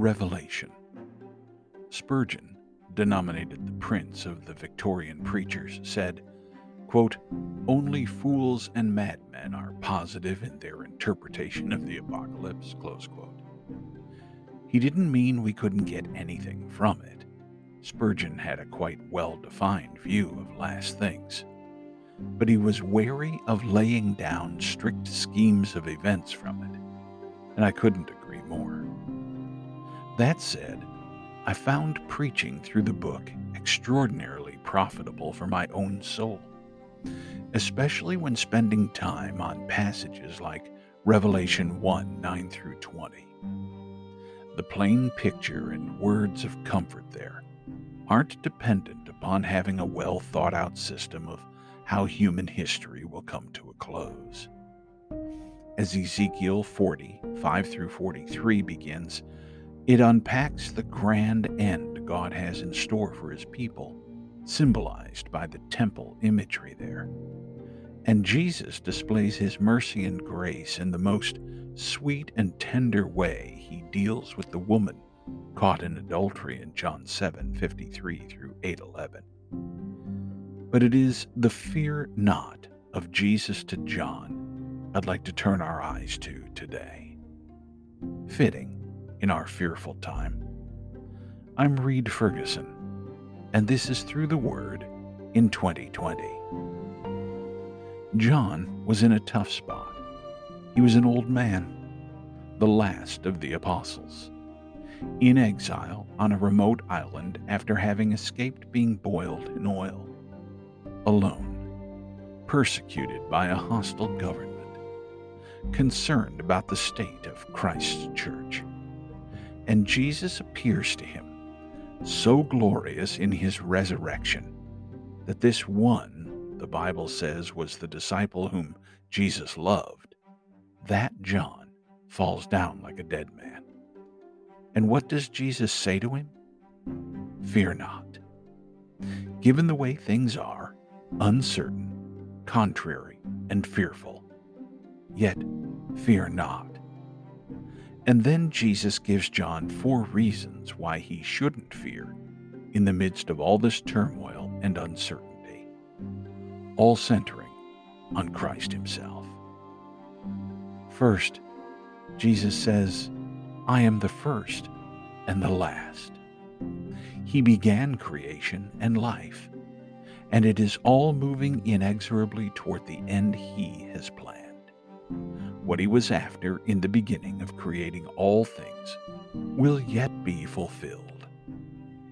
Revelation. Spurgeon, denominated the prince of the Victorian preachers, said, quote, Only fools and madmen are positive in their interpretation of the apocalypse. Close quote. He didn't mean we couldn't get anything from it. Spurgeon had a quite well defined view of last things. But he was wary of laying down strict schemes of events from it, and I couldn't agree more. That said, I found preaching through the book extraordinarily profitable for my own soul, especially when spending time on passages like Revelation 1 9 through 20. The plain picture and words of comfort there aren't dependent upon having a well thought out system of how human history will come to a close. As Ezekiel 40, 5 through 43 begins, it unpacks the grand end God has in store for his people, symbolized by the temple imagery there. And Jesus displays his mercy and grace in the most sweet and tender way he deals with the woman caught in adultery in John 7 53 through 8 11. But it is the fear not of Jesus to John I'd like to turn our eyes to today. Fitting in our fearful time. I'm Reed Ferguson, and this is Through the Word in 2020. John was in a tough spot. He was an old man, the last of the apostles in exile on a remote island after having escaped being boiled in oil, alone, persecuted by a hostile government, concerned about the state of Christ's church. And Jesus appears to him, so glorious in his resurrection, that this one, the Bible says, was the disciple whom Jesus loved, that John falls down like a dead man. And what does Jesus say to him? Fear not. Given the way things are, uncertain, contrary, and fearful, yet fear not. And then Jesus gives John four reasons why he shouldn't fear in the midst of all this turmoil and uncertainty, all centering on Christ Himself. First, Jesus says, I am the first and the last. He began creation and life, and it is all moving inexorably toward the end He has planned. What He was after in the beginning of creating all things will yet be fulfilled.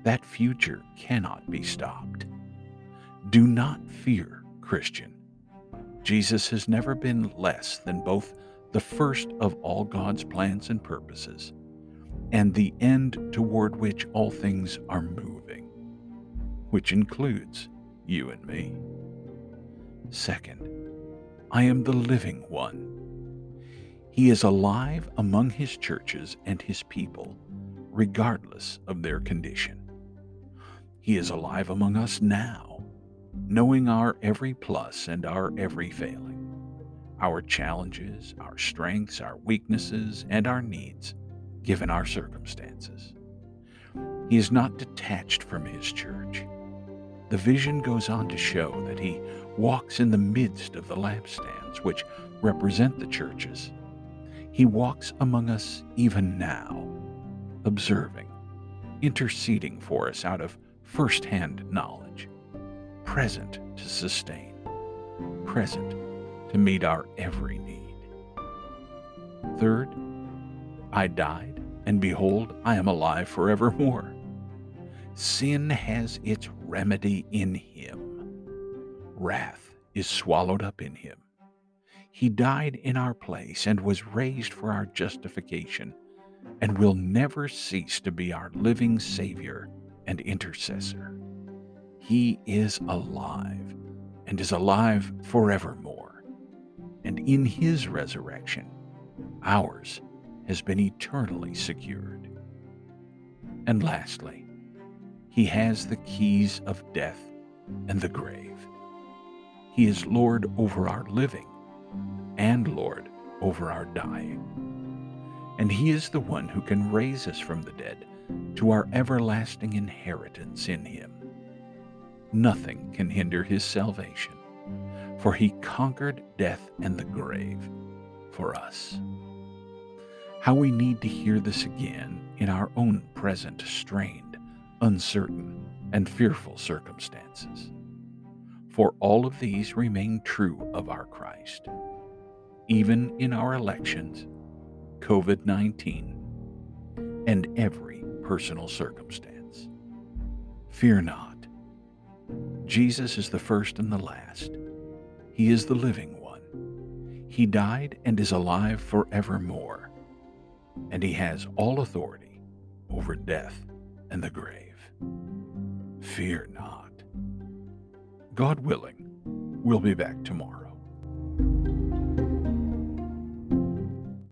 That future cannot be stopped. Do not fear, Christian. Jesus has never been less than both the first of all God's plans and purposes, and the end toward which all things are moving, which includes you and me. Second, I am the living one. He is alive among his churches and his people, regardless of their condition. He is alive among us now, knowing our every plus and our every failing our challenges, our strengths, our weaknesses, and our needs, given our circumstances. He is not detached from his church. The vision goes on to show that he walks in the midst of the lampstands, which represent the churches. He walks among us even now, observing, interceding for us out of first hand knowledge, present to sustain, present to meet our every need. Third, I died, and behold, I am alive forevermore. Sin has its remedy in him. Wrath is swallowed up in him. He died in our place and was raised for our justification, and will never cease to be our living Savior and intercessor. He is alive, and is alive forevermore and in his resurrection, ours has been eternally secured. And lastly, he has the keys of death and the grave. He is Lord over our living and Lord over our dying. and He is the one who can raise us from the dead to our everlasting inheritance in Him. Nothing can hinder His salvation, for He conquered death and the grave for us. How we need to hear this again in our own present strained, uncertain, and fearful circumstances. For all of these remain true of our Christ, even in our elections, COVID 19, and every personal circumstance. Fear not. Jesus is the first and the last. He is the living one. He died and is alive forevermore, and he has all authority over death and the grave. Fear not. God willing, we'll be back tomorrow.